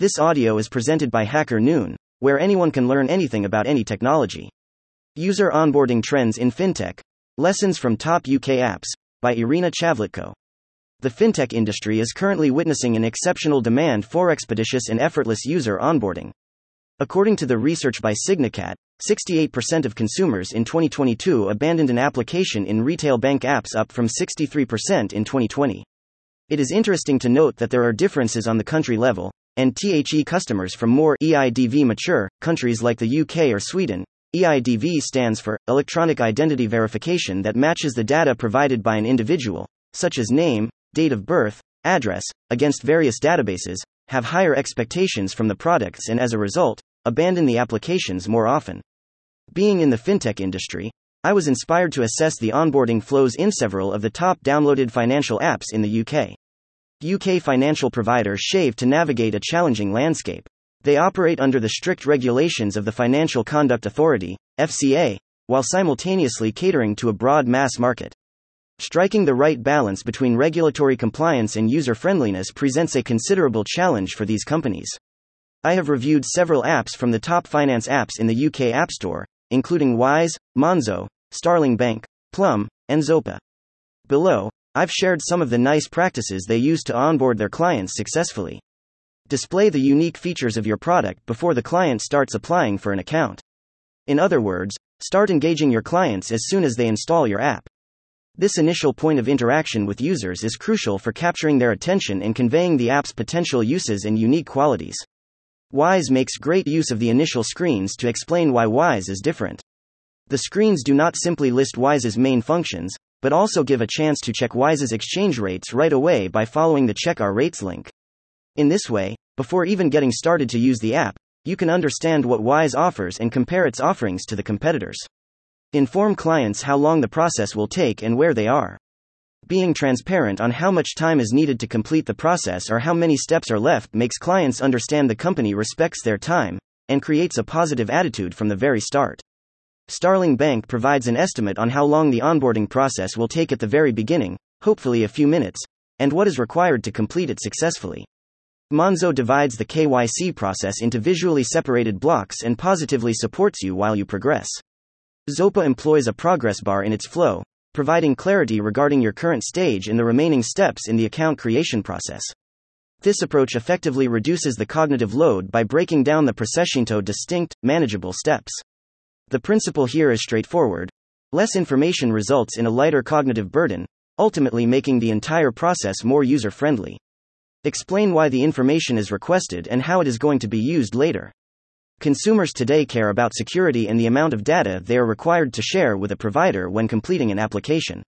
This audio is presented by Hacker Noon, where anyone can learn anything about any technology. User onboarding trends in fintech. Lessons from top UK apps by Irina Chavlytko. The fintech industry is currently witnessing an exceptional demand for expeditious and effortless user onboarding. According to the research by Signicat, 68% of consumers in 2022 abandoned an application in retail bank apps, up from 63% in 2020. It is interesting to note that there are differences on the country level, and THE customers from more EIDV mature countries like the UK or Sweden. EIDV stands for Electronic Identity Verification that matches the data provided by an individual, such as name, date of birth, address, against various databases, have higher expectations from the products and as a result, abandon the applications more often. Being in the fintech industry, I was inspired to assess the onboarding flows in several of the top downloaded financial apps in the UK. UK financial providers shave to navigate a challenging landscape. They operate under the strict regulations of the Financial Conduct Authority, FCA, while simultaneously catering to a broad mass market. Striking the right balance between regulatory compliance and user friendliness presents a considerable challenge for these companies. I have reviewed several apps from the top finance apps in the UK App Store, including Wise, Monzo, Starling Bank, Plum, and Zopa. Below, I've shared some of the nice practices they use to onboard their clients successfully. Display the unique features of your product before the client starts applying for an account. In other words, start engaging your clients as soon as they install your app. This initial point of interaction with users is crucial for capturing their attention and conveying the app's potential uses and unique qualities. Wise makes great use of the initial screens to explain why Wise is different. The screens do not simply list Wise's main functions, but also give a chance to check Wise's exchange rates right away by following the Check Our Rates link. In this way, before even getting started to use the app, you can understand what Wise offers and compare its offerings to the competitors. Inform clients how long the process will take and where they are. Being transparent on how much time is needed to complete the process or how many steps are left makes clients understand the company respects their time and creates a positive attitude from the very start. Starling Bank provides an estimate on how long the onboarding process will take at the very beginning, hopefully a few minutes, and what is required to complete it successfully. Monzo divides the KYC process into visually separated blocks and positively supports you while you progress. Zopa employs a progress bar in its flow, providing clarity regarding your current stage and the remaining steps in the account creation process. This approach effectively reduces the cognitive load by breaking down the process into distinct, manageable steps. The principle here is straightforward. Less information results in a lighter cognitive burden, ultimately making the entire process more user friendly. Explain why the information is requested and how it is going to be used later. Consumers today care about security and the amount of data they are required to share with a provider when completing an application.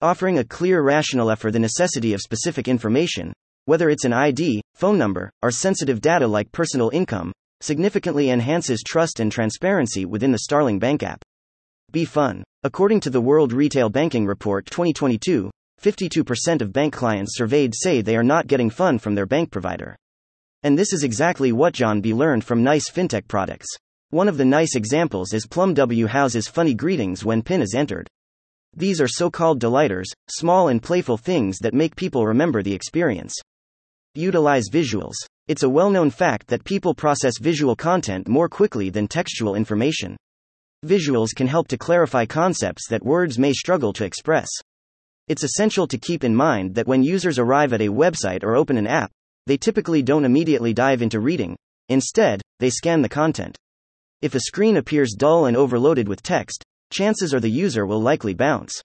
Offering a clear rationale for the necessity of specific information, whether it's an ID, phone number, or sensitive data like personal income, significantly enhances trust and transparency within the Starling Bank app. Be fun. According to the World Retail Banking Report 2022, 52% of bank clients surveyed say they are not getting fun from their bank provider. And this is exactly what John B. learned from nice fintech products. One of the nice examples is Plum W House's funny greetings when PIN is entered. These are so called delighters, small and playful things that make people remember the experience. Utilize visuals. It's a well known fact that people process visual content more quickly than textual information. Visuals can help to clarify concepts that words may struggle to express. It's essential to keep in mind that when users arrive at a website or open an app, they typically don't immediately dive into reading. Instead, they scan the content. If a screen appears dull and overloaded with text, chances are the user will likely bounce.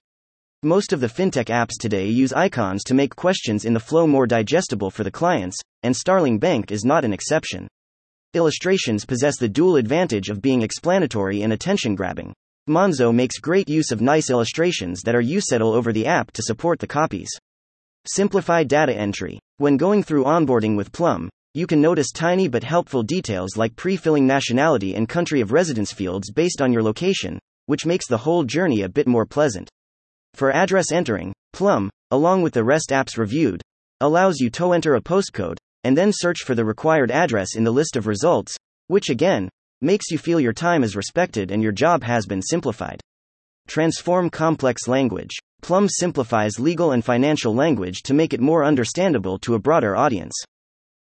Most of the fintech apps today use icons to make questions in the flow more digestible for the clients, and Starling Bank is not an exception. Illustrations possess the dual advantage of being explanatory and attention grabbing. Monzo makes great use of nice illustrations that are usable over the app to support the copies. Simplify data entry. When going through onboarding with Plum, you can notice tiny but helpful details like pre filling nationality and country of residence fields based on your location, which makes the whole journey a bit more pleasant. For address entering, Plum, along with the rest apps reviewed, allows you to enter a postcode and then search for the required address in the list of results, which again makes you feel your time is respected and your job has been simplified. Transform complex language. Plum simplifies legal and financial language to make it more understandable to a broader audience.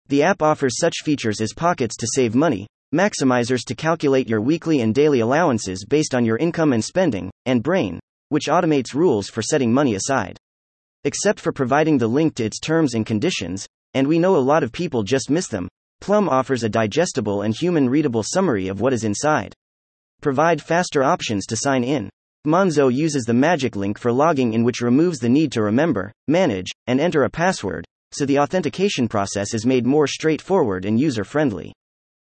The app offers such features as pockets to save money, maximizers to calculate your weekly and daily allowances based on your income and spending, and Brain, which automates rules for setting money aside. Except for providing the link to its terms and conditions, and we know a lot of people just miss them, Plum offers a digestible and human readable summary of what is inside. Provide faster options to sign in. Monzo uses the magic link for logging in, which removes the need to remember, manage, and enter a password, so the authentication process is made more straightforward and user friendly.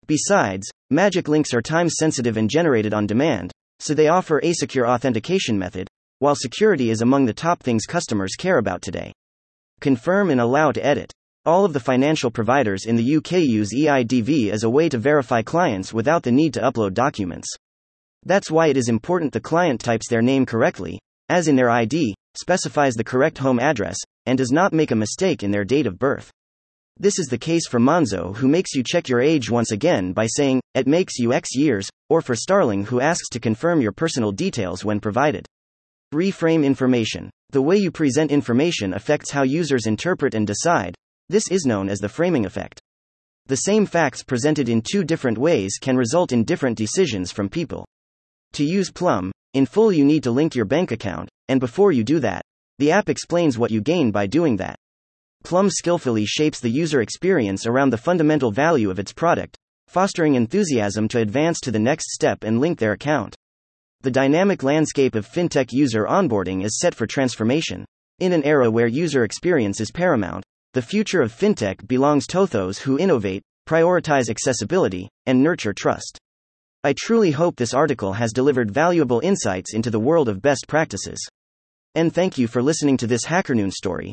Besides, magic links are time sensitive and generated on demand, so they offer a secure authentication method, while security is among the top things customers care about today. Confirm and allow to edit. All of the financial providers in the UK use EIDV as a way to verify clients without the need to upload documents. That's why it is important the client types their name correctly, as in their ID, specifies the correct home address, and does not make a mistake in their date of birth. This is the case for Monzo, who makes you check your age once again by saying, it makes you X years, or for Starling, who asks to confirm your personal details when provided. Reframe information. The way you present information affects how users interpret and decide. This is known as the framing effect. The same facts presented in two different ways can result in different decisions from people. To use Plum, in full you need to link your bank account, and before you do that, the app explains what you gain by doing that. Plum skillfully shapes the user experience around the fundamental value of its product, fostering enthusiasm to advance to the next step and link their account. The dynamic landscape of fintech user onboarding is set for transformation. In an era where user experience is paramount, the future of fintech belongs to those who innovate, prioritize accessibility, and nurture trust. I truly hope this article has delivered valuable insights into the world of best practices. And thank you for listening to this HackerNoon story,